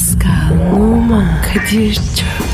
Pascal, Oman, Kadir çok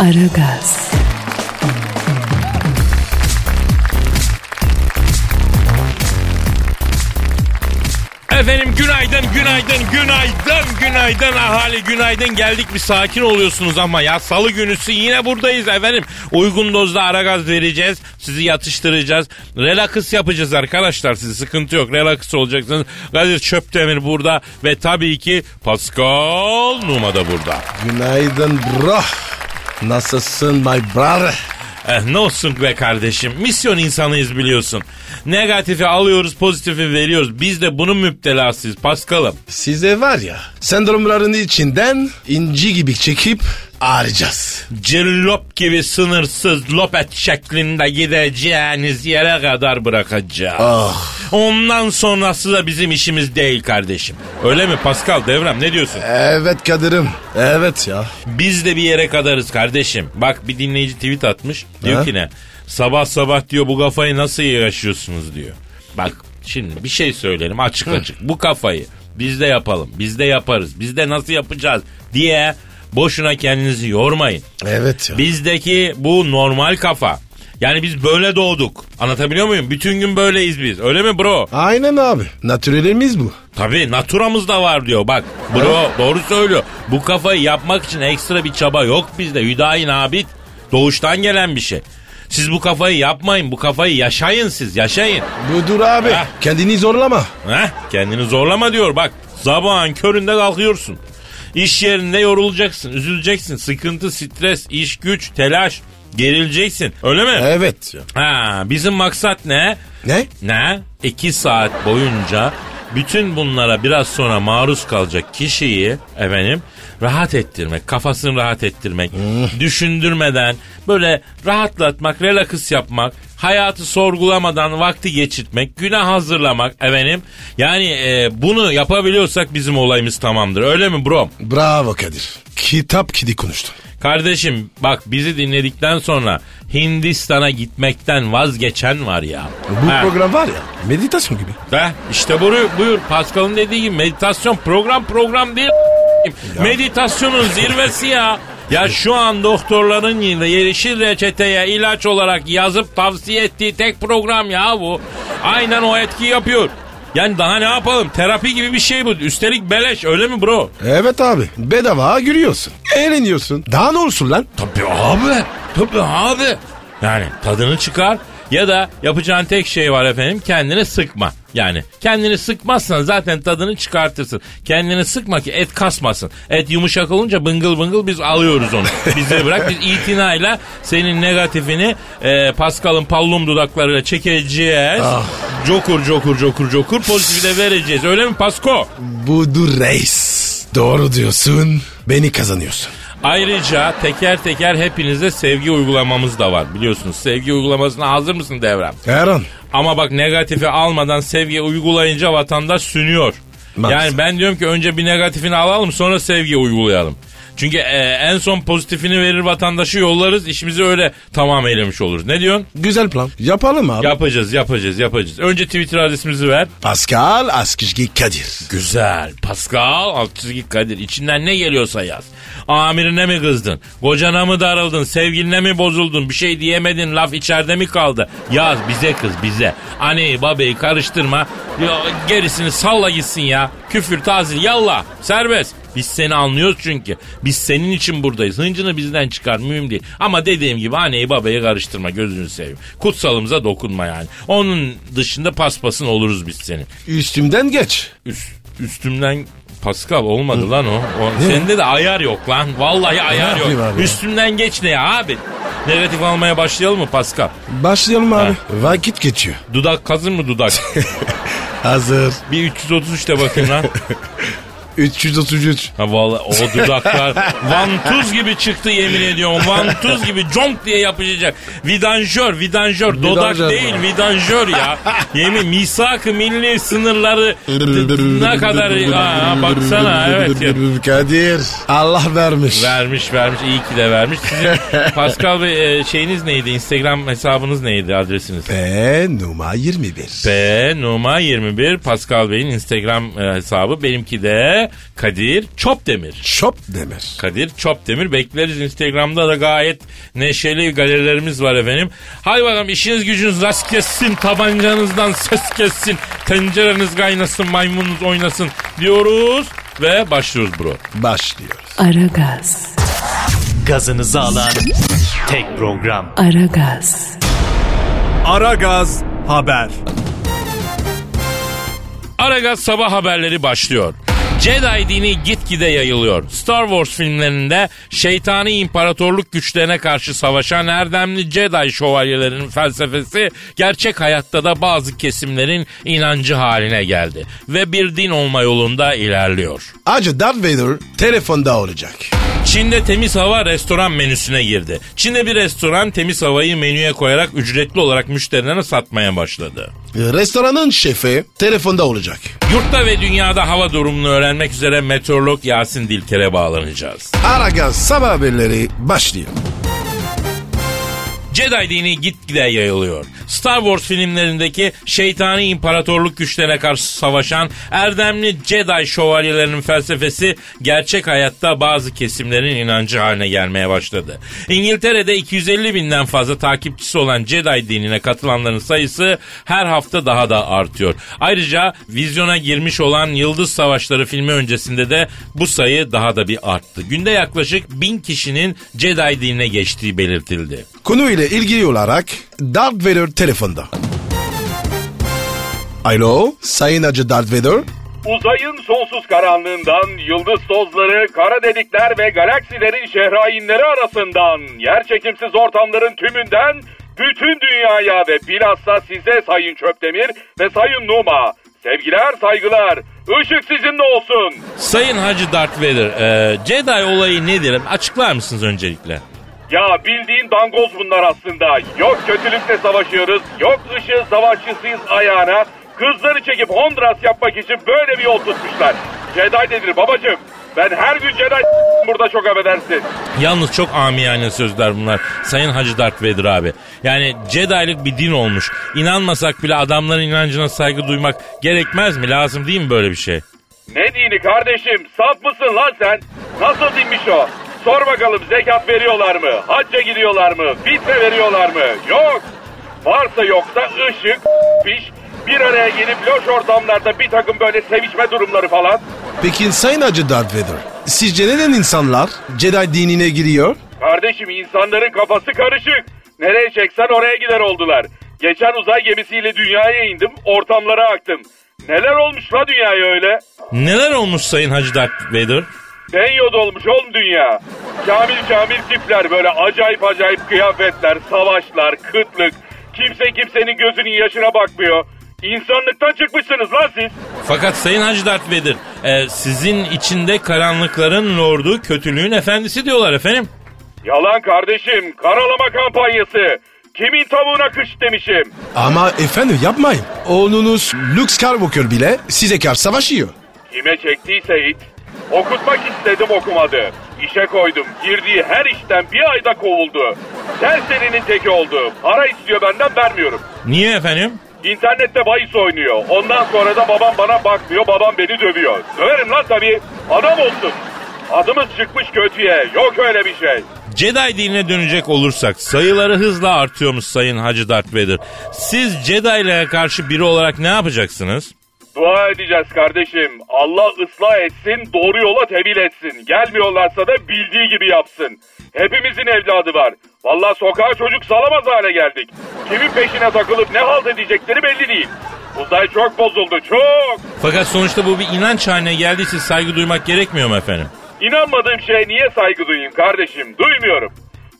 Aragaz, Efendim günaydın, günaydın, günaydın, günaydın ahali, günaydın. Geldik bir sakin oluyorsunuz ama ya salı günüsü yine buradayız efendim. Uygun dozda ara gaz vereceğiz, sizi yatıştıracağız. Relax yapacağız arkadaşlar sizi sıkıntı yok. Relax olacaksınız. Kadir Çöptemir burada ve tabii ki Pascal Numa da burada. Günaydın bro. Nasılsın my brother? Eh, ne olsun be kardeşim. Misyon insanıyız biliyorsun. Negatifi alıyoruz, pozitifi veriyoruz. Biz de bunun müptelasıyız Paskal'ım. Size var ya sendromların içinden inci gibi çekip ağrıyacağız. Cillop gibi sınırsız lopet şeklinde gideceğiniz yere kadar bırakacağız. Ah. Ondan sonrası da bizim işimiz değil kardeşim. Öyle mi Pascal Devrem ne diyorsun? Evet Kadir'im. Evet ya. Biz de bir yere kadarız kardeşim. Bak bir dinleyici tweet atmış. Diyor Ha? ki ne? Sabah sabah diyor bu kafayı nasıl yaşıyorsunuz diyor. Bak şimdi bir şey söyleyelim açık açık. Bu kafayı biz de yapalım. Biz de yaparız. Biz de nasıl yapacağız diye boşuna kendinizi yormayın. Evet ya. Bizdeki bu normal kafa. Yani biz böyle doğduk. Anlatabiliyor muyum? Bütün gün böyleyiz biz. Öyle mi bro? Aynen abi. Natürelimiz bu. Tabii naturamız da var diyor. Bak bro doğru söylüyor. Bu kafayı yapmak için ekstra bir çaba yok bizde. Hüdayi nabit. Doğuştan gelen bir şey. Siz bu kafayı yapmayın. Bu kafayı yaşayın siz. Yaşayın. Budur abi. Ha. Kendini zorlama. Heh, kendini zorlama diyor. Bak sabahın köründe kalkıyorsun. İş yerinde yorulacaksın, üzüleceksin. Sıkıntı, stres, iş güç, telaş. Gerileceksin. Öyle mi? Evet ya. Ha, bizim maksat ne? Ne? Ne? İki saat boyunca bütün bunlara biraz sonra maruz kalacak kişiyi efendim rahat ettirmek, kafasını rahat ettirmek, düşündürmeden böyle rahatlatmak, relax yapmak, hayatı sorgulamadan vakti geçirtmek, güne hazırlamak efendim. Yani e, bunu yapabiliyorsak bizim olayımız tamamdır. Öyle mi bro? Bravo Kadir. Kitap kidi konuştun. Kardeşim bak bizi dinledikten sonra Hindistan'a gitmekten vazgeçen var ya. Bu Ha. program var ya meditasyon gibi. Be işte buyur, buyur Pascal'ın dediği gibi meditasyon program program değil. Meditasyonun zirvesi ya. Ya şu an doktorların yine yeşil reçeteye ilaç olarak yazıp tavsiye ettiği tek program ya bu. Aynen o etki yapıyor. Yani daha ne yapalım? Terapi gibi bir şey bu. Üstelik beleş öyle mi bro? Evet abi. Bedava gülüyorsun. Eğleniyorsun. Daha ne olsun lan? Tabii abi. Tabii abi. Yani tadını çıkar ya da yapacağın tek şey var efendim kendini sıkma. Yani kendini sıkmazsan zaten tadını çıkartırsın. Kendini sıkma ki et kasmasın. Et yumuşak olunca bıngıl bıngıl biz alıyoruz onu. Bize bırak biz itinayla senin negatifini e, Pascal'ın pallum dudaklarıyla çekeceğiz. Jokur jokur jokur jokur pozitifi de vereceğiz. Öyle mi Pasko? Budur reis. Doğru diyorsun. Beni kazanıyorsun. Ayrıca teker teker hepinize sevgi uygulamamız da var. Biliyorsunuz sevgi uygulamasına hazır mısın Devrem? Her an. Ama bak negatifi almadan sevgi uygulayınca vatandaş sünüyor. Yani ben diyorum ki önce bir negatifini alalım sonra sevgi uygulayalım. Çünkü e, en son pozitifini verir vatandaşı yollarız işimizi öyle tamam eylemiş oluruz. Ne diyorsun? Güzel plan. Yapalım abi. Yapacağız yapacağız yapacağız. Önce Twitter adresimizi ver. Pascal Askışgi Kadir. Güzel. Pascal alt çizgi Kadir. İçinden ne geliyorsa yaz. Amirine mi kızdın? Kocana mı darıldın? Sevgiline mi bozuldun? Bir şey diyemedin. Laf içeride mi kaldı? Yaz bize kız bize. Anneyi babayı karıştırma. Gerisini salla gitsin ya. Küfür tazil yallah. Serbest. Biz seni anlıyoruz çünkü. Biz senin için buradayız. Hıncını bizden çıkar mühim değil. Ama dediğim gibi anneyi babayı karıştırma gözünü seveyim. Kutsalımıza dokunma yani. Onun dışında paspasın oluruz biz senin. Üstümden geç. Üst, üstümden Pascal olmadı lan o. o sende de ayar yok lan. Vallahi ayar yapayım yok. abi? Üstümden geç ne ya abi? Negatif almaya başlayalım mı Pascal? Başlayalım abi. Vakit geçiyor. Dudak kazın mı dudak? Hazır. bir 333 de bakayım lan. 333. Ha vallahi o dudaklar vantuz gibi çıktı yemin ediyorum. Vantuz gibi conk diye yapışacak. Vidanjör, vidanjör. Dodak değil, vidanjör ya. Yemin misak-ı milli sınırları ne kadar ha, baksana evet ya. Kadir Allah vermiş. Vermiş vermiş iyi ki de vermiş. Sizin Pascal Bey e, şeyiniz neydi? Instagram hesabınız neydi adresiniz? P numara 21. P Numa 21 Pascal Bey'in Instagram e, hesabı. Benimki de Kadir Çopdemir. Şop demir. Kadir Çopdemir bekleriz. Instagram'da da gayet neşeli galerilerimiz var efendim. Hadi bakalım işiniz gücünüz rast kessin. Tabancanızdan ses kessin. Tencereniz kaynasın maymununuz oynasın diyoruz. Ve başlıyoruz bro. Başlıyoruz. Aragaz, Gazınızı alan tek program. Aragaz, Aragaz Haber. Aragaz sabah haberleri başlıyor. Jedi dini gitgide yayılıyor. Star Wars filmlerinde şeytani imparatorluk güçlerine karşı savaşan erdemli Jedi şövalyelerinin felsefesi gerçek hayatta da bazı kesimlerin inancı haline geldi. Ve bir din olma yolunda ilerliyor. Acı Darth Vader telefonda olacak. Çin'de temiz hava restoran menüsüne girdi. Çin'de bir restoran temiz havayı menüye koyarak ücretli olarak müşterilerine satmaya başladı. Restoranın şefi telefonda olacak. Yurtta ve dünyada hava durumunu öğrenmek üzere meteorolog Yasin Dilker'e bağlanacağız. Aragaz sabah haberleri başlıyor. Jedi dini gitgide yayılıyor. Star Wars filmlerindeki şeytani imparatorluk güçlerine karşı savaşan erdemli Jedi şövalyelerinin felsefesi gerçek hayatta bazı kesimlerin inancı haline gelmeye başladı. İngiltere'de 250 binden fazla takipçisi olan Jedi dinine katılanların sayısı her hafta daha da artıyor. Ayrıca vizyona girmiş olan Yıldız Savaşları filmi öncesinde de bu sayı daha da bir arttı. Günde yaklaşık bin kişinin Jedi dinine geçtiği belirtildi. Konuyla ilgili olarak Darth Vader telefonda. Alo, Sayın Hacı Darth Vader. Uzayın sonsuz karanlığından, yıldız tozları, kara delikler ve galaksilerin şehrainleri arasından, yerçekimsiz ortamların tümünden, bütün dünyaya ve bilhassa size Sayın Çöptemir ve Sayın Numa. Sevgiler, saygılar. Işık sizinle olsun. Sayın Hacı Darth Vader, e, Jedi olayı nedir? Açıklar mısınız öncelikle? Ya bildiğin dangoz bunlar aslında. Yok kötülükle savaşıyoruz, yok ışığın savaşçısıyız ayağına. Kızları çekip Honduras yapmak için böyle bir yol tutmuşlar. Jedi nedir babacım? Ben her gün Jedi burada çok affedersin. Yalnız çok amiyane sözler bunlar. Sayın Hacı Darth Vader abi. Yani Jedi'lik bir din olmuş. İnanmasak bile adamların inancına saygı duymak gerekmez mi? Lazım değil mi böyle bir şey? Ne dini kardeşim? Saf mısın lan sen? Nasıl dinmiş o? Sor bakalım zekat veriyorlar mı? Hacca gidiyorlar mı? Fitre veriyorlar mı? Yok. Varsa yoksa ışık, piş, bir araya gelip loş ortamlarda bir takım böyle sevişme durumları falan. Peki Sayın Hacı Darth Vader, sizce neden insanlar Jedi dinine giriyor? Kardeşim insanların kafası karışık. Nereye çeksen oraya gider oldular. Geçen uzay gemisiyle dünyaya indim, ortamlara aktım. Neler olmuş la dünyaya öyle? Neler olmuş Sayın Hacı Darth Vader? Denyod olmuş oğlum dünya. Kamil kamil tipler böyle acayip acayip kıyafetler, savaşlar, kıtlık. Kimse kimsenin gözünün yaşına bakmıyor. İnsanlıktan çıkmışsınız lan siz. Fakat Sayın Hacı Darth Vader, e, sizin içinde karanlıkların lordu, kötülüğün efendisi diyorlar efendim. Yalan kardeşim, karalama kampanyası. Kimin tavuğuna kış demişim. Ama efendim yapmayın. Oğlunuz Luke Skywalker bile size karşı savaşıyor. Kime çektiyse it. Okutmak istedim okumadı. İşe koydum. Girdiği her işten bir ayda kovuldu. Serserinin teki oldu. Para istiyor benden vermiyorum. Niye efendim? İnternette bahis oynuyor. Ondan sonra da babam bana bakmıyor, babam beni dövüyor. Döverim lan tabii. Adam olsun. Adımız çıkmış kötüye. Yok öyle bir şey. Jedi dinine dönecek olursak sayıları hızla artıyormuş Sayın Hacı Darth Vader. Siz Jedi'lere karşı biri olarak ne yapacaksınız? Dua edeceğiz kardeşim. Allah ıslah etsin, doğru yola tevil etsin. Gelmiyorlarsa da bildiği gibi yapsın. Hepimizin evladı var. Vallahi sokağa çocuk salamaz hale geldik. Kimin peşine takılıp ne halt edecekleri belli değil. Uzay çok bozuldu, çok. Fakat sonuçta bu bir inanç haline geldiyse saygı duymak gerekmiyor mu efendim? İnanmadığım şeye niye saygı duyayım kardeşim? Duymuyorum.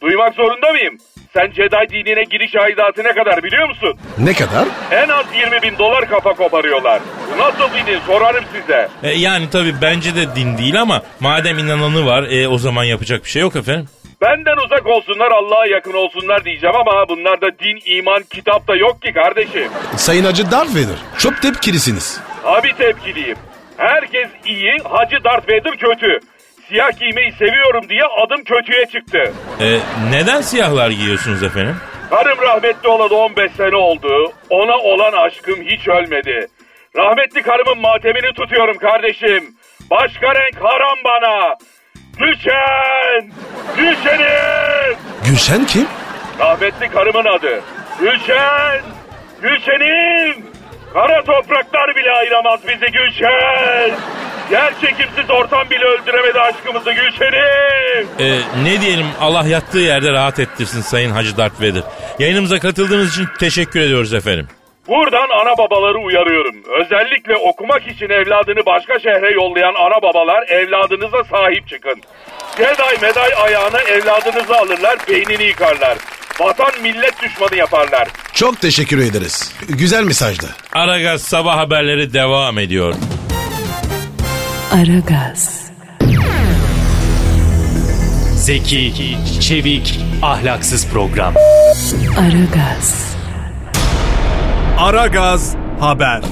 Duymak zorunda mıyım? Sen Jedi dinine giriş aidatı ne kadar biliyor musun? Ne kadar? En az 20 bin dolar kafa koparıyorlar. Nasıl bir din sorarım size. E, yani tabii bence de din değil ama madem inananı var e, o zaman yapacak bir şey yok efendim. Benden uzak olsunlar Allah'a yakın olsunlar diyeceğim ama bunlarda din, iman, kitap da yok ki kardeşim. Sayın Hacı Darth Vader. Çok tepkilisiniz. Abi tepkiliyim. Herkes iyi, Hacı Darth Vader kötü. Siyah giymeyi seviyorum diye adım kötüye çıktı. E, neden siyahlar giyiyorsunuz efendim? Karım rahmetli olalı 15 sene oldu. Ona olan aşkım hiç ölmedi. Rahmetli karımın matemini tutuyorum kardeşim. Başka renk haram bana. Gülşen! Gülşen'im! Gülşen kim? Rahmetli karımın adı. Gülşen! Gülşen'im! Kara topraklar bile ayıramaz bizi Gülşen! Yer çekimsiz ortam bile öldüremedi aşkımızı Gülşen'im! E, ne diyelim Allah yattığı yerde rahat ettirsin Sayın Hacı Darth Vader. Yayınımıza katıldığınız için teşekkür ediyoruz efendim. Buradan ana babaları uyarıyorum. Özellikle okumak için evladını başka şehre yollayan ana babalar evladınıza sahip çıkın. Jedi meday ayağına evladınızı alırlar, beynini yıkarlar. Vatan millet düşmanı yaparlar. Çok teşekkür ederiz. Güzel mesajdı. Aragaz sabah haberleri devam ediyor. Aragaz, Zeki, çevik, ahlaksız program. Aragaz, Aragaz Haber.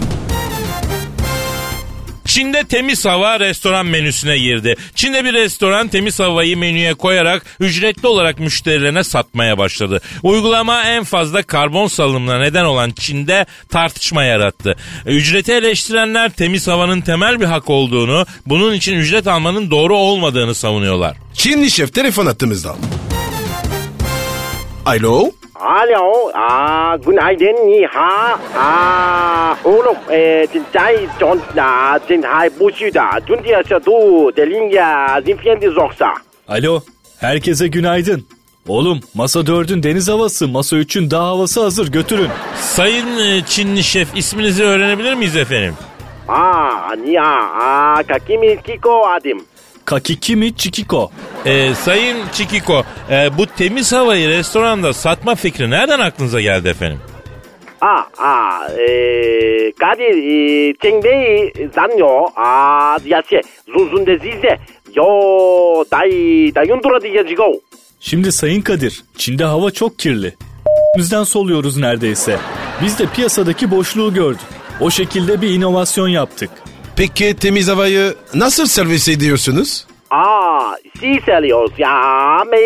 Çin'de temiz hava restoran menüsüne girdi. Çin'de bir restoran temiz havayı menüye koyarak ücretli olarak müşterilerine satmaya başladı. Uygulama en fazla karbon salımına neden olan Çin'de tartışma yarattı. Ücreti eleştirenler temiz havanın temel bir hak olduğunu, bunun için ücret almanın doğru olmadığını savunuyorlar. Çinli şef telefon attığımızda. Alo? Hallo, ah, günaydın, ni ha, ah, oğlum, e, din day John, na, din hay bu süda, dün diye du, delin ya, din fiyendi zoksa. Alo, herkese günaydın. Oğlum masa 4'ün deniz havası, masa 3'ün dağ havası hazır götürün. Sayın e, Çinli şef isminizi öğrenebilir miyiz efendim? Aa, niye? Aa, kakimi kiko adım. Kakiki mi Çikiko? E, Sayın Çikiko e, bu temiz havayı restoranda satma fikri nereden aklınıza geldi efendim? 아, 아, 에, 까dir, 이, 쟁대이, zanyo, 아, 야시, 순순데 zize, 요, 다이, 다윤두라 디게지고. Şimdi Sayın Kadir, Çin'de hava çok kirli. Bizden soluyoruz neredeyse. Biz de piyasadaki boşluğu gördük. O şekilde bir inovasyon yaptık. Peki temiz havayı nasıl servis ediyorsunuz? Ah, si serios ya me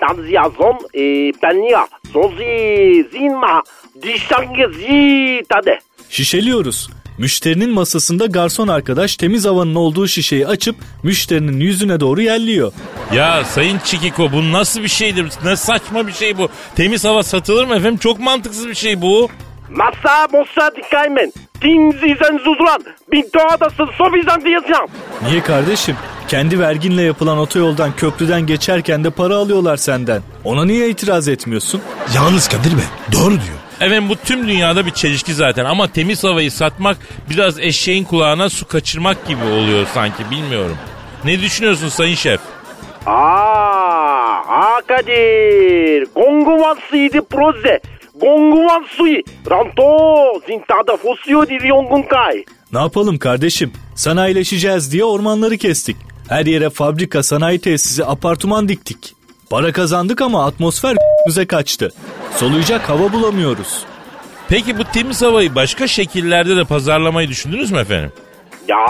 dans ya zon e ben ya sozi zinma dişangezi tade. Şişeliyoruz. Müşterinin masasında garson arkadaş temiz havanın olduğu şişeyi açıp müşterinin yüzüne doğru yelliyor. Ya Sayın Çikiko bu nasıl bir şeydir? Ne saçma bir şey bu. Temiz hava satılır mı efendim? Çok mantıksız bir şey bu. Masa bossa dikaymen. Din zizen zuzulan, bin doğadasın so bizden diyeceğim. Niye kardeşim? Kendi verginle yapılan otoyoldan köprüden geçerken de para alıyorlar senden. Ona niye itiraz etmiyorsun? Yalnız Kadir Bey doğru diyor. Evet bu tüm dünyada bir çelişki zaten ama temiz havayı satmak biraz eşeğin kulağına su kaçırmak gibi oluyor sanki bilmiyorum. Ne düşünüyorsun sayın şef? Aa, Akadir, Kongo Vatsıydı Proze. Gonguvan sui, ranto, zintada fosyo dir yongunkay. Ne yapalım kardeşim? Sanayileşeceğiz diye ormanları kestik. Her yere fabrika, sanayi tesisi, apartman diktik. Para kazandık ama atmosfer bize kaçtı. Soluyacak hava bulamıyoruz. Peki bu temiz havayı başka şekillerde de pazarlamayı düşündünüz mü efendim? Ya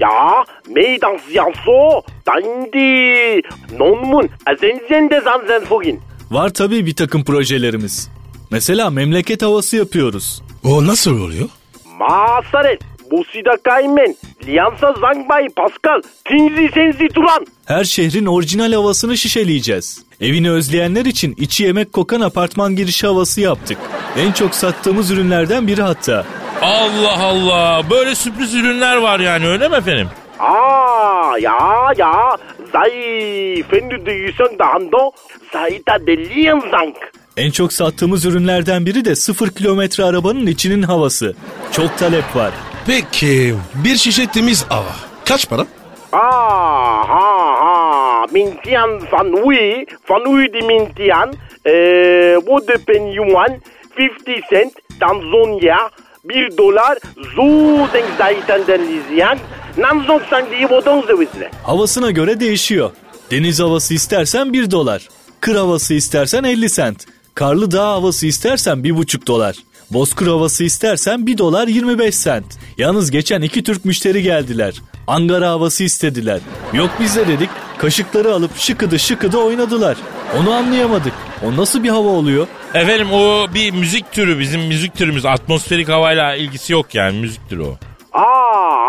ya meydan ziyanso dandi nonmun azenzen de zanzen fogin. Var tabii bir takım projelerimiz. Mesela memleket havası yapıyoruz. O nasıl oluyor? Masaret, Busida Kaymen, Liansa Zangbay, Pascal, Tinzi Senzi Turan. Her şehrin orijinal havasını şişeleyeceğiz. Evini özleyenler için içi yemek kokan apartman girişi havası yaptık. En çok sattığımız ürünlerden biri hatta. Allah Allah böyle sürpriz ürünler var yani öyle mi efendim? Aa ya ya zayıf endü düyüsön dağında zayıta deliyen zank. En çok sattığımız ürünlerden biri de sıfır kilometre arabanın içinin havası. Çok talep var. Peki bir şişe temiz hava kaç para? Ah ha ha mintian fanui fanui di mintian ee, bu de penyuan 50 cent Tanzanya 1 dolar zu den zaiten den lizyan namzon sen diye bodon zevisle. Havasına göre değişiyor. Deniz havası istersen 1 dolar. Kır havası istersen 50 sent. Karlı dağ havası istersen bir buçuk dolar. Bozkır havası istersen 1 dolar 25 sent. Yalnız geçen iki Türk müşteri geldiler. Angara havası istediler. Yok biz de dedik. Kaşıkları alıp şıkıdı şıkıdı oynadılar. Onu anlayamadık. O nasıl bir hava oluyor? Efendim o bir müzik türü bizim müzik türümüz. Atmosferik havayla ilgisi yok yani müzik türü o. Aa,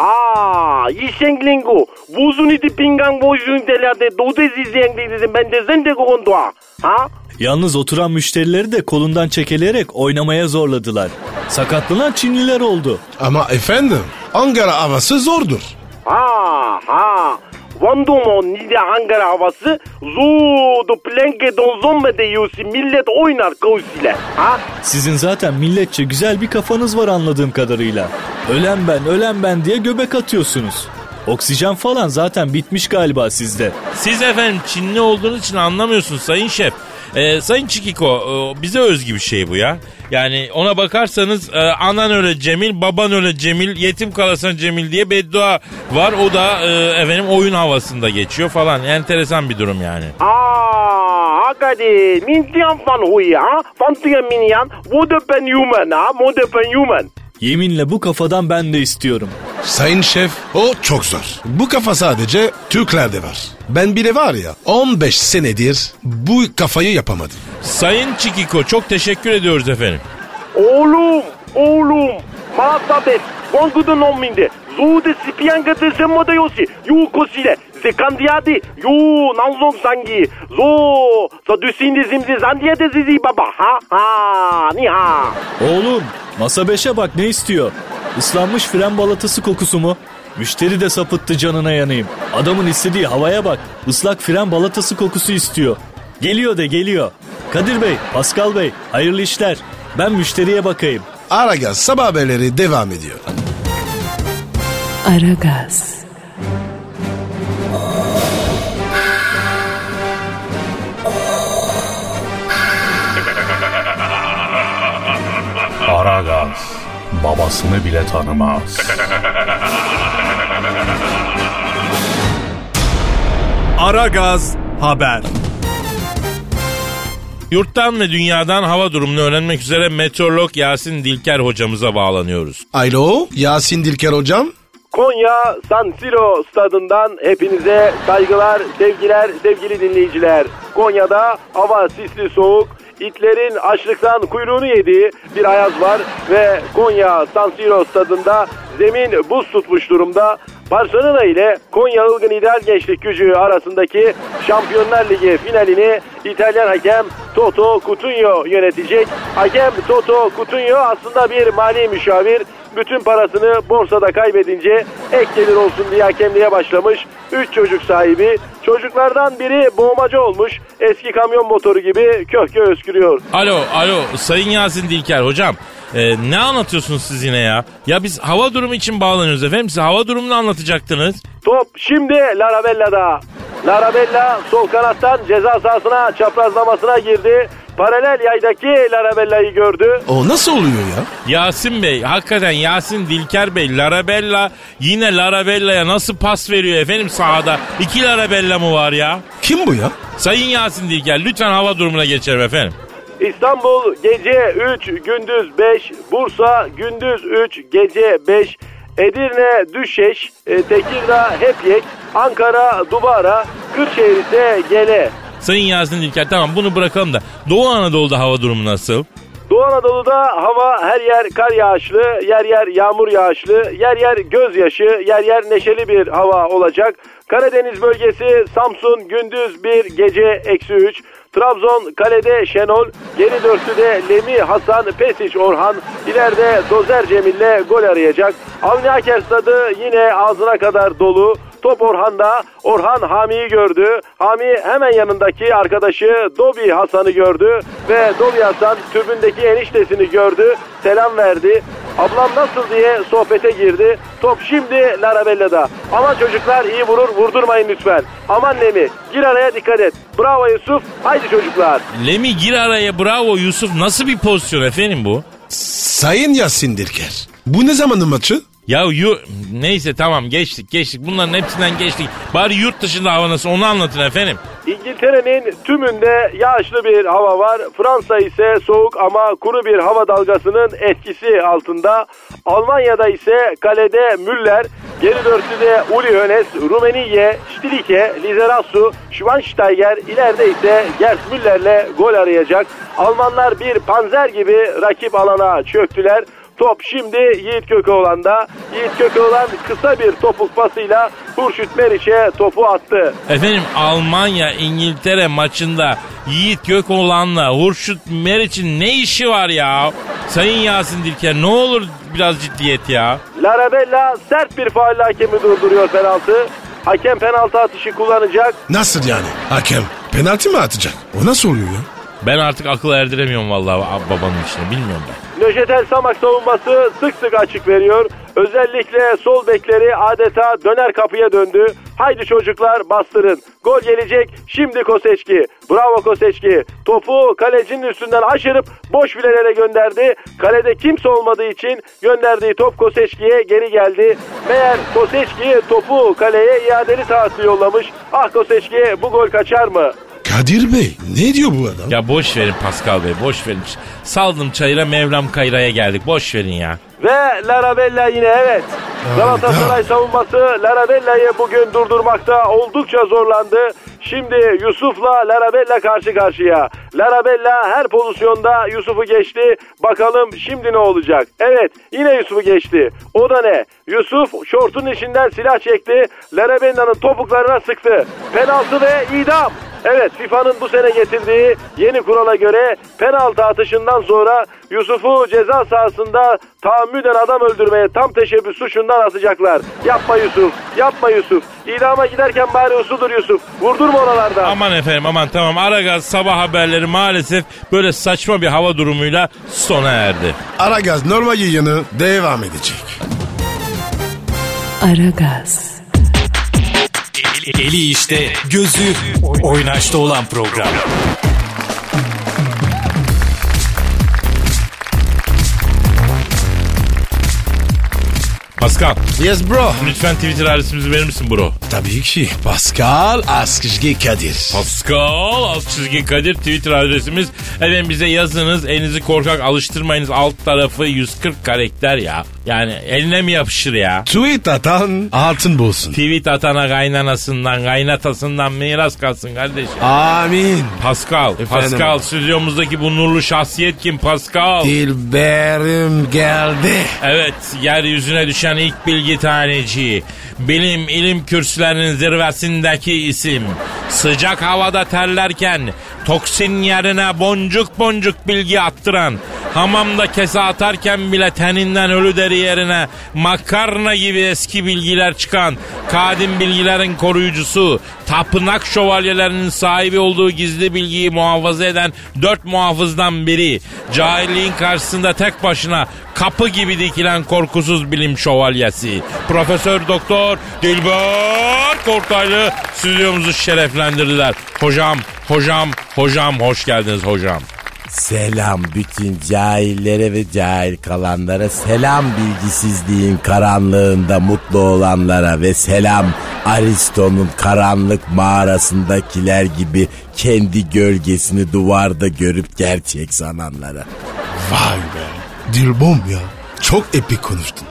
aa, işenglingu. Buzun idi pingan bozun delade. Dodez izleyen dedi ben de zende gondua. Ha? Yalnız oturan müşterileri de kolundan çekeleyerek oynamaya zorladılar. Sakatlanan Çinliler oldu. Ama efendim Ankara havası zordur. Ha ha. Vandomo Nide Ankara havası zodu plenke donzonme de yusi millet oynar kavsiyle. Ha? Sizin zaten milletçe güzel bir kafanız var anladığım kadarıyla. Ölen ben ölen ben diye göbek atıyorsunuz. Oksijen falan zaten bitmiş galiba sizde. Siz efendim Çinli olduğunuz için anlamıyorsunuz sayın şef. E, Sayın Çikiko e, bize özgü bir şey bu ya. Yani ona bakarsanız e, anan öyle Cemil, baban öyle Cemil, yetim kalasan Cemil diye beddua var. O da e, efendim oyun havasında geçiyor falan. Enteresan bir durum yani. Aa, hakikaten. Min diyan fan huya. Fan diyan min yan. Ben human ha. Wo de ben human. Yeminle bu kafadan ben de istiyorum. Sayın şef o çok zor. Bu kafa sadece Türklerde var. Ben bile var ya 15 senedir bu kafayı yapamadım. Sayın Çikiko çok teşekkür ediyoruz efendim. Oğlum, oğlum, mata des, gongudun olmayındı. Zude spiyangatı zemmoda yosi, yukosile, sekandiadi yo nanzon sangi zo sa düsindi zimzi zandiye de zizi baba ha ha ni ha. Oğlum masa beşe bak ne istiyor? Islanmış fren balatası kokusu mu? Müşteri de sapıttı canına yanayım. Adamın istediği havaya bak. Islak fren balatası kokusu istiyor. Geliyor de geliyor. Kadir Bey, Pascal Bey hayırlı işler. Ben müşteriye bakayım. Aragaz sabah haberleri devam ediyor. Aragaz. Aragaz babasını bile tanımaz. Aragaz haber. Yurttan ve dünyadan hava durumunu öğrenmek üzere meteorolog Yasin Dilker hocamıza bağlanıyoruz. Alo Yasin Dilker hocam. Konya San Siro stadından hepinize saygılar, sevgiler, sevgili dinleyiciler. Konya'da hava sisli soğuk, itlerin açlıktan kuyruğunu yediği bir ayaz var ve Konya San Siro stadında zemin buz tutmuş durumda. Barcelona ile Konya Ilgın İdeal Gençlik Gücü arasındaki Şampiyonlar Ligi finalini İtalyan hakem Toto Cutugno yönetecek. Hakem Toto Cutugno aslında bir mali müşavir bütün parasını borsada kaybedince ek gelir olsun diye hakemliğe başlamış. 3 çocuk sahibi. Çocuklardan biri boğmacı olmuş. Eski kamyon motoru gibi köh köh öskürüyor. Alo, alo Sayın Yasin Dilker hocam. e, ne anlatıyorsunuz siz yine ya? Ya biz hava durumu için bağlanıyoruz efendim. Siz hava durumunu anlatacaktınız. Top şimdi Larabella'da. Larabella sol kanattan ceza sahasına çaprazlamasına girdi. Paralel yaydaki Larabella'yı gördü. O nasıl oluyor ya? Yasin Bey, hakikaten Yasin Dilker Bey, Larabella yine Larabella'ya nasıl pas veriyor efendim sahada? İki Larabella mı var ya? Kim bu ya? Sayın Yasin Dilker lütfen hava durumuna geçelim efendim. İstanbul gece 3, gündüz 5, Bursa gündüz 3, gece 5, Edirne Düşeş, e, Tekirdağ Hepyek, Ankara Dubara, Kırşehir ise Gele. Sayın Yasin Dilker tamam bunu bırakalım da Doğu Anadolu'da hava durumu nasıl? Doğu Anadolu'da hava her yer kar yağışlı, yer yer yağmur yağışlı, yer yer gözyaşı, yer yer neşeli bir hava olacak. Karadeniz bölgesi Samsun gündüz 1 gece eksi 3. Trabzon kalede Şenol, geri dörtlüde Lemi Hasan Pesic Orhan, ileride Dozer Cemil'le gol arayacak. Avni Aker stadı yine ağzına kadar dolu. Top Orhan'da. Orhan Hami'yi gördü. Hami hemen yanındaki arkadaşı Dobi Hasan'ı gördü. Ve Dobi Hasan tribündeki eniştesini gördü. Selam verdi. Ablam nasıl diye sohbete girdi. Top şimdi Larabella'da. Aman çocuklar iyi vurur vurdurmayın lütfen. Aman Lemi gir araya dikkat et. Bravo Yusuf. Haydi çocuklar. Lemi gir araya bravo Yusuf. Nasıl bir pozisyon efendim bu? Sayın Yasin Dirker. Bu ne zamanın maçı? Ya yu neyse tamam geçtik geçtik bunların hepsinden geçtik. Bari yurt dışında hava nasıl onu anlatın efendim. İngiltere'nin tümünde yağışlı bir hava var. Fransa ise soğuk ama kuru bir hava dalgasının etkisi altında. Almanya'da ise kalede Müller, geri dörtlüde Uli Hoeneß, Rumeniye, Stilike, Lizarazu, Schweinsteiger, ileride ise Gerd Müller'le gol arayacak. Almanlar bir panzer gibi rakip alana çöktüler. Top şimdi Yiğit Kökeoğlan'da. Yiğit Kökeoğlan kısa bir topuk pasıyla Hurşit Meriç'e topu attı. Efendim Almanya İngiltere maçında Yiğit Gökoğlan'la Hurşit Meriç'in ne işi var ya? Sayın Yasin Dilker ne olur biraz ciddiyet ya. Larabella sert bir faal hakemi durduruyor penaltı. Hakem penaltı atışı kullanacak. Nasıl yani? Hakem penaltı mı atacak? O nasıl oluyor ya? Ben artık akıl erdiremiyorum vallahi ab- babanın işine bilmiyorum ben. Nöşetel Samak savunması sık sık açık veriyor. Özellikle sol bekleri adeta döner kapıya döndü. Haydi çocuklar bastırın. Gol gelecek. Şimdi Koseçki. Bravo Koseçki. Topu kalecinin üstünden aşırıp boş filelere gönderdi. Kalede kimse olmadığı için gönderdiği top Koseçki'ye geri geldi. Meğer Koseçki topu kaleye iadeli taahhütü yollamış. Ah Koseçki bu gol kaçar mı? Kadir Bey ne diyor bu adam? Ya boş verin Pascal Bey boş verin. Saldım çayıra Mevlam Kayra'ya geldik boş verin ya. Ve Larabella yine evet. Galatasaray savunması Larabella'yı bugün durdurmakta oldukça zorlandı. Şimdi Yusuf'la Larabella karşı karşıya. Larabella her pozisyonda Yusuf'u geçti. Bakalım şimdi ne olacak? Evet yine Yusuf'u geçti. O da ne? Yusuf şortun içinden silah çekti. Larabella'nın topuklarına sıktı. Penaltı ve idam. Evet FIFA'nın bu sene getirdiği yeni kurala göre penaltı atışından sonra Yusuf'u ceza sahasında tahammüden adam öldürmeye tam teşebbüs suçundan asacaklar. Yapma Yusuf, yapma Yusuf. İdama giderken bari usudur Yusuf. Vurdurma oralardan. Aman efendim aman tamam Aragaz sabah haberleri maalesef böyle saçma bir hava durumuyla sona erdi. Aragaz normal yayını devam edecek. Aragaz, Eli işte, gözü oynaşta olan program. Pascal Yes bro. lütfen Twitter adresimizi verir misin bro? Tabii ki. Pascal Askışgi Kadir. Pascal çizgi Kadir Twitter adresimiz. Efendim bize yazınız elinizi korkak alıştırmayınız alt tarafı 140 karakter ya. Yani eline mi yapışır ya? Tweet atan altın bulsun. Tweet atana kaynanasından kaynatasından miras kalsın kardeşim. Amin. Pascal, Pascal stüdyomuzdaki bu nurlu şahsiyet kim Pascal? Dilberim geldi. Evet, yeryüzüne düşen ilk bilgi taneci. Bilim ilim kürsülerinin zirvesindeki isim. Sıcak havada terlerken toksin yerine boncuk boncuk bilgi attıran. Hamamda kese atarken bile teninden ölü deri yerine makarna gibi eski bilgiler çıkan. Kadim bilgilerin koruyucusu. Tapınak şövalyelerinin sahibi olduğu gizli bilgiyi muhafaza eden dört muhafızdan biri. Cahilliğin karşısında tek başına kapı gibi dikilen korkusuz bilim şövalyesi. Profesör Doktor Dilber Kortaylı stüdyomuzu şereflendirdiler. Hocam, hocam, hocam hoş geldiniz hocam. Selam bütün cahillere ve cahil kalanlara. Selam bilgisizliğin karanlığında mutlu olanlara ve selam Aristo'nun karanlık mağarasındakiler gibi kendi gölgesini duvarda görüp gerçek sananlara. Vay be. Dilbom ya. Çok epik konuştun.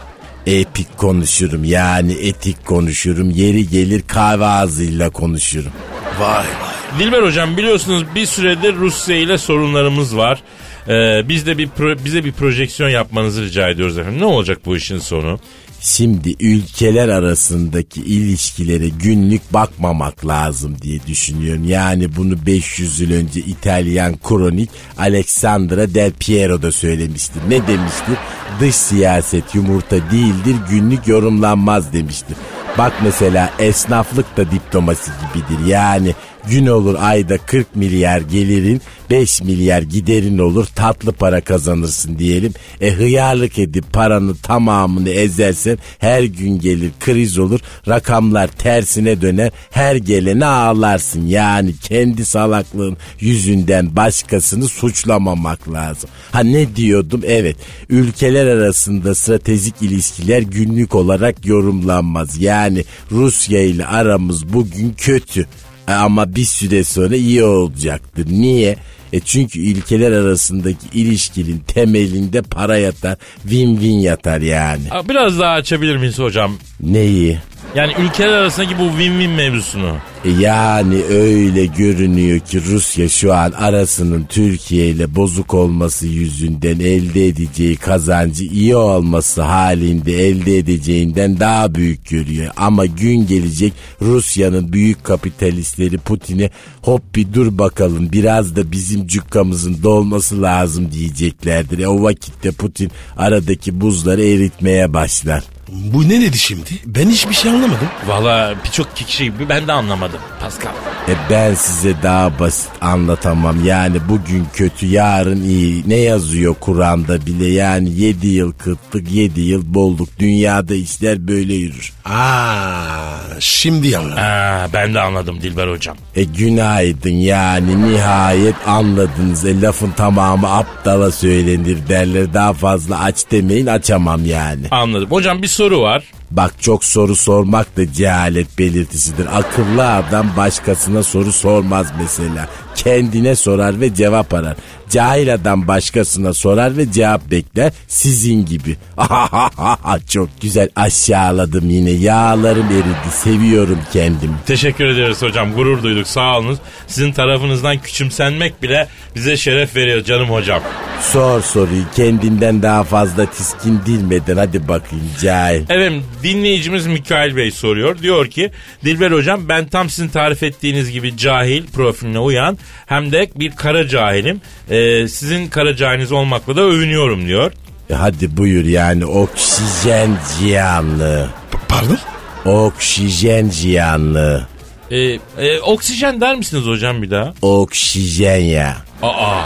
Epik konuşurum yani etik konuşurum. Yeri gelir kahve ağzıyla konuşurum. Vay vay. Dilber hocam biliyorsunuz bir süredir Rusya ile sorunlarımız var. Ee, biz de bir pro- bize bir projeksiyon yapmanızı rica ediyoruz efendim. Ne olacak bu işin sonu? Şimdi ülkeler arasındaki ilişkilere günlük bakmamak lazım diye düşünüyorum. Yani bunu 500 yıl önce İtalyan kronik Alexandra Del Piero da söylemiştir. Ne demiştir? Dış siyaset yumurta değildir, günlük yorumlanmaz demiştir. Bak mesela esnaflık da diplomasi gibidir. Yani Gün olur ayda 40 milyar gelirin 5 milyar giderin olur tatlı para kazanırsın diyelim. E hıyarlık edip paranın tamamını ezersen her gün gelir kriz olur rakamlar tersine döner her gelene ağlarsın. Yani kendi salaklığın yüzünden başkasını suçlamamak lazım. Ha ne diyordum evet ülkeler arasında stratejik ilişkiler günlük olarak yorumlanmaz. Yani Rusya ile aramız bugün kötü ama bir süre sonra iyi olacaktır. Niye? E çünkü ülkeler arasındaki ilişkinin temelinde para yatar, win-win yatar yani. Biraz daha açabilir miyiz hocam? Neyi? Yani ülkeler arasındaki bu win-win mevzusunu. Yani öyle görünüyor ki Rusya şu an arasının Türkiye ile bozuk olması yüzünden elde edeceği kazancı iyi olması halinde elde edeceğinden daha büyük görüyor. Ama gün gelecek Rusya'nın büyük kapitalistleri Putin'e hop bir dur bakalım biraz da bizim cukkamızın dolması lazım diyeceklerdir. E o vakitte Putin aradaki buzları eritmeye başlar. Bu ne dedi şimdi? Ben hiçbir şey anlamadım. Valla birçok kişi gibi ben de anlamadım Pascal. E ben size daha basit anlatamam. Yani bugün kötü yarın iyi. Ne yazıyor Kur'an'da bile yani 7 yıl kıtlık 7 yıl bolluk. Dünyada işler böyle yürür. Aa, şimdi anladım. Ha, ben de anladım Dilber hocam. E günaydın yani nihayet anladınız. E lafın tamamı aptala söylenir derler. Daha fazla aç demeyin açamam yani. Anladım. Hocam bir soru var. Bak çok soru sormak da cehalet belirtisidir. Akıllı adam başkasına soru sormaz mesela. Kendine sorar ve cevap arar. Cahil adam başkasına sorar ve cevap bekler. Sizin gibi. çok güzel aşağıladım yine. Yağlarım eridi. Seviyorum kendimi. Teşekkür ederiz hocam. Gurur duyduk. Sağ olunuz. Sizin tarafınızdan küçümsenmek bile bize şeref veriyor canım hocam. Sor soruyu kendinden daha fazla tiskin dilmeden hadi bakayım cahil. Efendim dinleyicimiz Mikail Bey soruyor. Diyor ki Dilber hocam ben tam sizin tarif ettiğiniz gibi cahil profiline uyan hem de bir kara cahilim. Ee, sizin kara cahiliniz olmakla da övünüyorum diyor. E hadi buyur yani oksijen cihanlığı. P- pardon? Oksijen cihanlığı. Ee, e, oksijen der misiniz hocam bir daha? Oksijen ya. Aa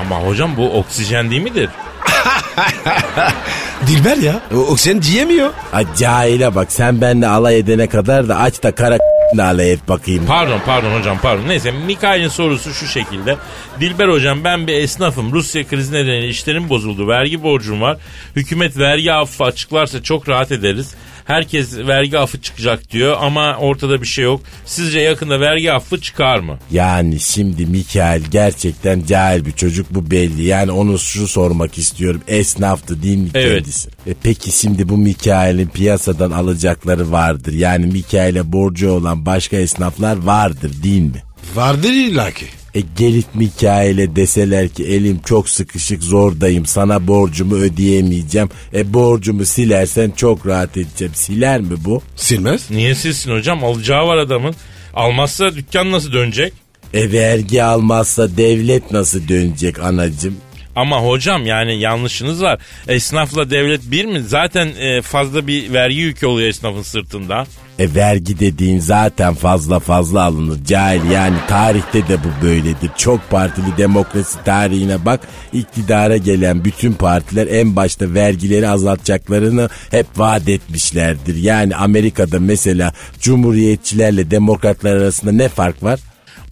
ama hocam bu oksijen değil midir? Dilber ya. O, o sen diyemiyor. Ha, cahile bak sen benimle alay edene kadar da aç da kara alay et bakayım. Pardon pardon hocam pardon. Neyse Mikail'in sorusu şu şekilde. Dilber hocam ben bir esnafım. Rusya krizi nedeniyle işlerim bozuldu. Vergi borcum var. Hükümet vergi affı açıklarsa çok rahat ederiz. Herkes vergi affı çıkacak diyor ama ortada bir şey yok. Sizce yakında vergi affı çıkar mı? Yani şimdi Mikael gerçekten cahil bir çocuk bu belli. Yani onu şu sormak istiyorum. Esnaftı değil mi Evet. kendisi? E peki şimdi bu Mikael'in piyasadan alacakları vardır. Yani Mikael'e borcu olan başka esnaflar vardır değil mi? Vardır illa ki. E gelip Mikail'e deseler ki elim çok sıkışık zordayım sana borcumu ödeyemeyeceğim. E borcumu silersen çok rahat edeceğim. Siler mi bu? Silmez. Niye silsin hocam? Alacağı var adamın. Almazsa dükkan nasıl dönecek? E vergi almazsa devlet nasıl dönecek anacım? Ama hocam yani yanlışınız var. Esnafla devlet bir mi? Zaten e, fazla bir vergi yükü oluyor esnafın sırtında. E vergi dediğin zaten fazla fazla alınır. Cahil yani tarihte de bu böyledir. Çok partili demokrasi tarihine bak. iktidara gelen bütün partiler en başta vergileri azaltacaklarını hep vaat etmişlerdir. Yani Amerika'da mesela cumhuriyetçilerle demokratlar arasında ne fark var?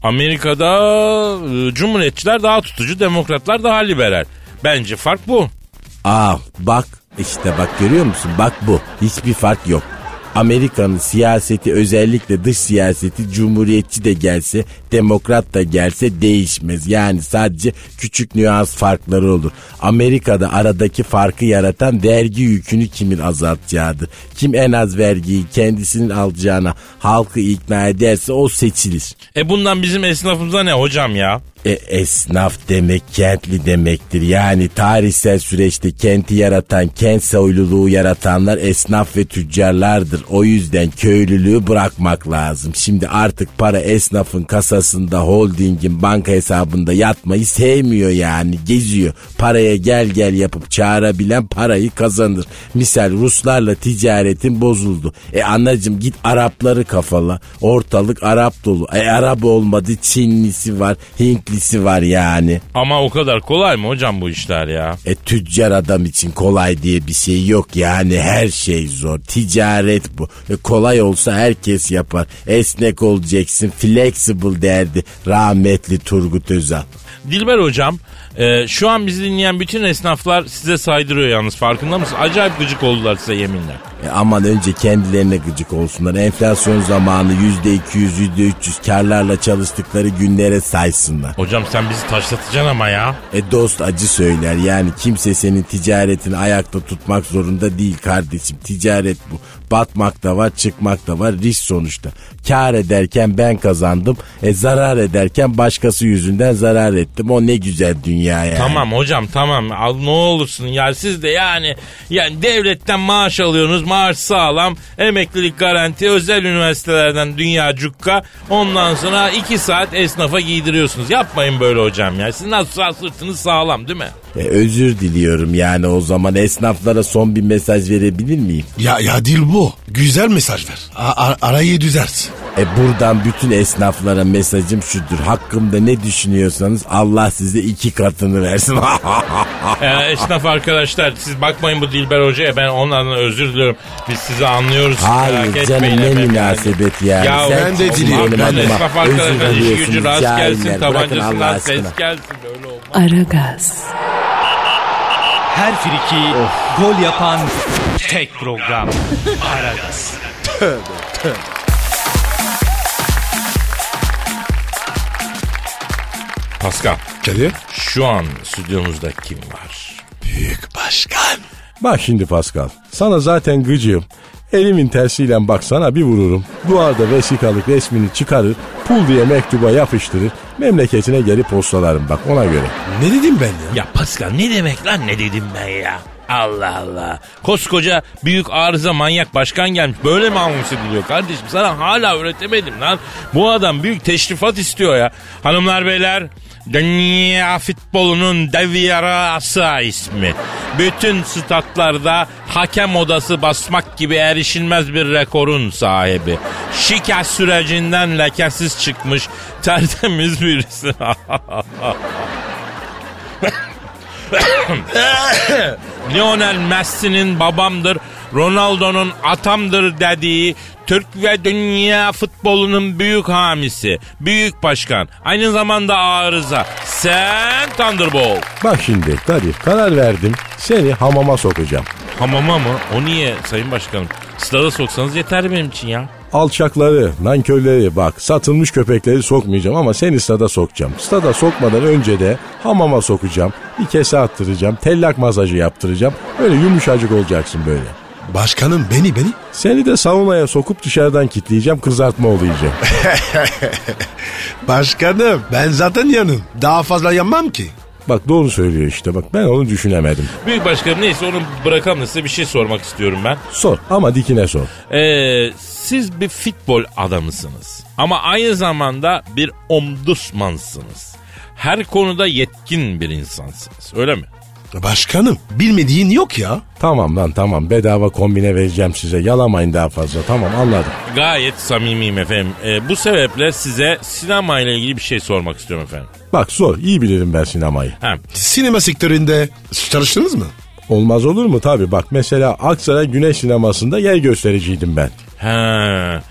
Amerika'da e, cumhuriyetçiler daha tutucu, demokratlar daha liberal. Bence fark bu. Aa bak işte bak görüyor musun? Bak bu. Hiçbir fark yok. Amerika'nın siyaseti özellikle dış siyaseti cumhuriyetçi de gelse demokrat da gelse değişmez. Yani sadece küçük nüans farkları olur. Amerika'da aradaki farkı yaratan vergi yükünü kimin azaltacağıdır. Kim en az vergiyi kendisinin alacağına halkı ikna ederse o seçilir. E bundan bizim esnafımıza ne hocam ya? E, esnaf demek kentli demektir. Yani tarihsel süreçte kenti yaratan, kent soyluluğu yaratanlar esnaf ve tüccarlardır. O yüzden köylülüğü bırakmak lazım. Şimdi artık para esnafın kasasında, holdingin banka hesabında yatmayı sevmiyor yani. Geziyor. Paraya gel gel yapıp çağırabilen parayı kazanır. Misal Ruslarla ticaretin bozuldu. E anacım git Arapları kafala. Ortalık Arap dolu. E Arap olmadı Çinlisi var, Hintlisi var yani. Ama o kadar kolay mı hocam bu işler ya? E tüccar adam için kolay diye bir şey yok yani her şey zor. Ticaret bu. E, kolay olsa herkes yapar. Esnek olacaksın, flexible derdi rahmetli Turgut Özal. Dilber hocam e, şu an bizi dinleyen bütün esnaflar size saydırıyor yalnız farkında mısın? Acayip gıcık oldular size yeminle. E aman önce kendilerine gıcık olsunlar. Enflasyon zamanı yüzde iki yüz, yüzde üç yüz karlarla çalıştıkları günlere saysınlar. Hocam sen bizi taşlatacaksın ama ya. E dost acı söyler yani kimse senin ticaretini ayakta tutmak zorunda değil kardeşim. Ticaret bu. Batmak da var çıkmak da var risk sonuçta. Kar ederken ben kazandım. E zarar ederken başkası yüzünden zarar ettim. O ne güzel dünya yani. Tamam hocam tamam al ne olursun ya siz de yani yani devletten maaş alıyorsunuz maaş sağlam emeklilik garanti özel üniversitelerden dünya cukka ondan sonra iki saat esnafa giydiriyorsunuz yapmayın böyle hocam ya siz nasıl sırtınız sağlam değil mi? E, özür diliyorum yani o zaman esnaflara son bir mesaj verebilir miyim? Ya ya değil bu. Güzel mesaj ver. A- a- arayı düzelt. E buradan bütün esnaflara mesajım şudur. Hakkımda ne düşünüyorsanız Allah size iki katını versin. Ee, esnaf arkadaşlar siz bakmayın bu Dilber Hoca'ya ben onlardan özür diliyorum. Biz sizi anlıyoruz. Hayır merak canım etmeyin ne efendim münasebet yani. Ya Sen ben de çok diliyorum benim Pardon adıma esnaf özür arkadaşlar işi diliyorsunuz, gücü rast cahiller. gelsin Bırakın Allah tabancasından aşkına. ses gelsin olmaz. Aragaz, Her friki gol yapan tek program. Aragaz. Pascal Kadir. şu an stüdyomuzda kim var? Büyük başkan. Bak şimdi Pascal. Sana zaten gıcığım. Elimin tersiyle baksana bir vururum. Duvarda vesikalık resmini çıkarır. Pul diye mektuba yapıştırır. Memleketine gelip postalarım bak ona göre. Ne dedim ben ya? Ya Pascal ne demek lan ne dedim ben ya? Allah Allah. Koskoca büyük arıza manyak başkan gelmiş. Böyle mi anons ediliyor kardeşim? Sana hala öğretemedim lan. Bu adam büyük teşrifat istiyor ya. Hanımlar beyler Dünya futbolunun dev yarası ismi. Bütün statlarda hakem odası basmak gibi erişilmez bir rekorun sahibi. Şikayet sürecinden lekesiz çıkmış tertemiz birisi. Lionel Messi'nin babamdır, Ronaldo'nun atamdır dediği Türk ve dünya futbolunun büyük hamisi, büyük başkan, aynı zamanda arıza. Sen Thunderbolt. Bak şimdi Kadir karar verdim. Seni hamama sokacağım. Hamama mı? O niye sayın başkanım? Stada soksanız yeter benim için ya. Alçakları, nankörleri bak satılmış köpekleri sokmayacağım ama seni stada sokacağım. Stada sokmadan önce de hamama sokacağım. Bir kese attıracağım. Tellak masajı yaptıracağım. Böyle yumuşacık olacaksın böyle. Başkanım beni beni. Seni de saunaya sokup dışarıdan kitleyeceğim. Kızartma olacağım. Başkanım ben zaten yanım. Daha fazla yanmam ki. Bak doğru söylüyor işte bak ben onu düşünemedim. Büyük başkanım neyse onu bırakalım da size bir şey sormak istiyorum ben. Sor ama dikine sor. Ee, siz bir futbol adamısınız. Ama aynı zamanda bir omdusmansınız. Her konuda yetkin bir insansınız. Öyle mi? Başkanım bilmediğin yok ya. Tamam lan tamam bedava kombine vereceğim size. Yalamayın daha fazla tamam anladım. Gayet samimiyim efendim. Ee, bu sebeple size sinema ile ilgili bir şey sormak istiyorum efendim. Bak sor iyi bilirim ben sinemayı. Ha, Sinema sektöründe çalıştınız mı? Olmaz olur mu tabi bak mesela Aksaray Güneş Sineması'nda yer göstericiydim ben. ha.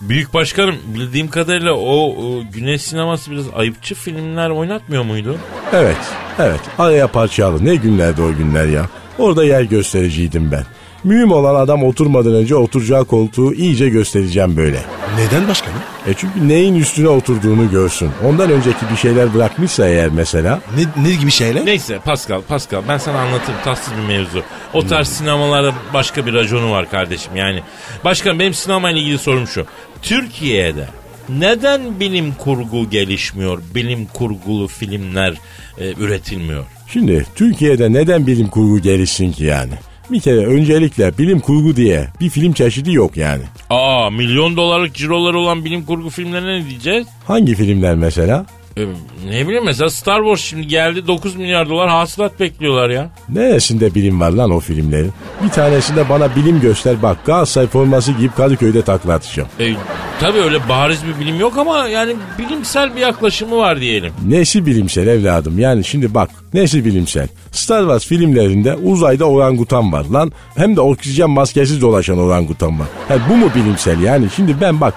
Büyük başkanım bildiğim kadarıyla o, o güneş sineması biraz ayıpçı filmler oynatmıyor muydu? Evet evet araya parça alın ne günlerdi o günler ya. Orada yer göstericiydim ben. Mühim olan adam oturmadan önce oturacağı koltuğu iyice göstereceğim böyle. Neden başkanım? E çünkü neyin üstüne oturduğunu görsün. Ondan önceki bir şeyler bırakmışsa eğer mesela Ne, ne gibi şeyler? Neyse Pascal, Pascal ben sana anlatayım tatsız bir mevzu. O tarz sinemalarda başka bir raconu var kardeşim yani. Başkan benim sinema ile ilgili sorum şu. Türkiye'de neden bilim kurgu gelişmiyor? Bilim kurgulu filmler e, üretilmiyor. Şimdi Türkiye'de neden bilim kurgu gelişsin ki yani? Bir kere öncelikle bilim kurgu diye bir film çeşidi yok yani. Aa milyon dolarlık ciroları olan bilim kurgu filmlerine ne diyeceğiz? Hangi filmler mesela? E, ne bileyim mesela Star Wars şimdi geldi 9 milyar dolar hasılat bekliyorlar ya. Neresinde bilim var lan o filmlerin? Bir tanesinde bana bilim göster bak Galatasaray forması giyip Kadıköy'de takla atacağım. E, tabii öyle bariz bir bilim yok ama yani bilimsel bir yaklaşımı var diyelim. Nesi bilimsel evladım yani şimdi bak nesi bilimsel. Star Wars filmlerinde uzayda orangutan var lan. Hem de oksijen maskesiz dolaşan orangutan var. Yani bu mu bilimsel yani şimdi ben bak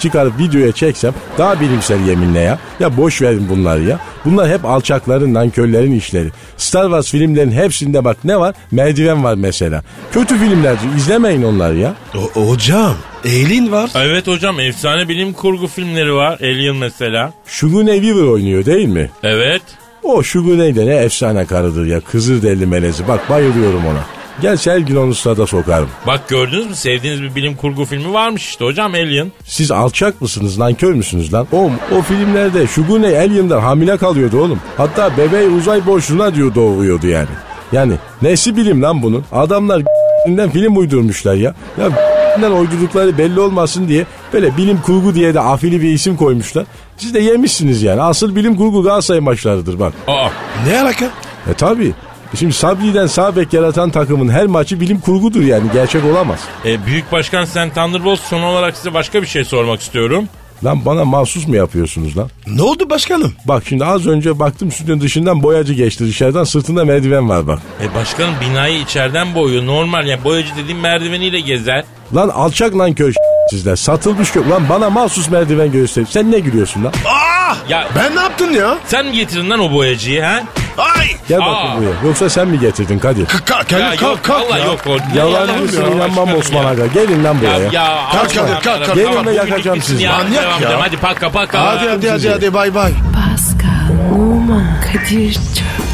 çıkarıp videoya çeksem daha bilimsel yeminle ya. Ya boş verin bunları ya. Bunlar hep alçakların, nankörlerin işleri. Star Wars filmlerin hepsinde bak ne var? Merdiven var mesela. Kötü filmler izlemeyin onları ya. O, hocam Eylin var. Evet hocam efsane bilim kurgu filmleri var. Alien mesela. Sigourney Weaver oynuyor değil mi? Evet. O Sigourney de ne efsane karıdır ya. Kızır deli melezi. Bak bayılıyorum ona. Gel her gün onu stada sokarım. Bak gördünüz mü sevdiğiniz bir bilim kurgu filmi varmış işte hocam Alien. Siz alçak mısınız lan kör müsünüz lan? Oğlum o filmlerde Sigourney Alien'dan hamile kalıyordu oğlum. Hatta bebeği uzay boşluğuna diyor doğuyordu yani. Yani nesi bilim lan bunun? Adamlar film uydurmuşlar ya. Ya uydurdukları belli olmasın diye böyle bilim kurgu diye de afili bir isim koymuşlar. Siz de yemişsiniz yani. Asıl bilim kurgu Galatasaray maçlarıdır bak. Aa. Ne alaka? E tabi. Şimdi Sabri'den sağ bek yaratan takımın her maçı bilim kurgudur yani gerçek olamaz. E, Büyük Başkan Sen Thunderbolt son olarak size başka bir şey sormak istiyorum. Lan bana mahsus mu yapıyorsunuz lan? Ne oldu başkanım? Bak şimdi az önce baktım stüdyonun dışından boyacı geçti dışarıdan sırtında merdiven var bak. E başkanım binayı içeriden boyuyor normal yani boyacı dediğim merdiveniyle gezer. Lan alçak lan kör sizler satılmış kök. Lan bana mahsus merdiven göster. Sen ne gülüyorsun lan? Aa! Ya Ben ne yaptın ya? sen mi getirdin lan o boyacıyı ha? Ay! Gel Aa. bakayım buraya. Yoksa sen mi getirdin Kadir? Kalk, Ya kalk, yok kalk, kalk ya. yok o. Ne Yalancısın yalan inanmam Osman ya. Aga. Gelin lan buraya. Ya, ya Kalk, Osman kalk, kalk, kalk. Gelin tamam, ve bugünlük yakacağım bitsin sizi. ya. Manyak Devam ya. edelim. Hadi paka paka. Hadi hadi hadi hadi bay bay. Pascal, Oman, Kadir çok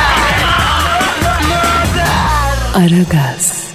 Aragaz.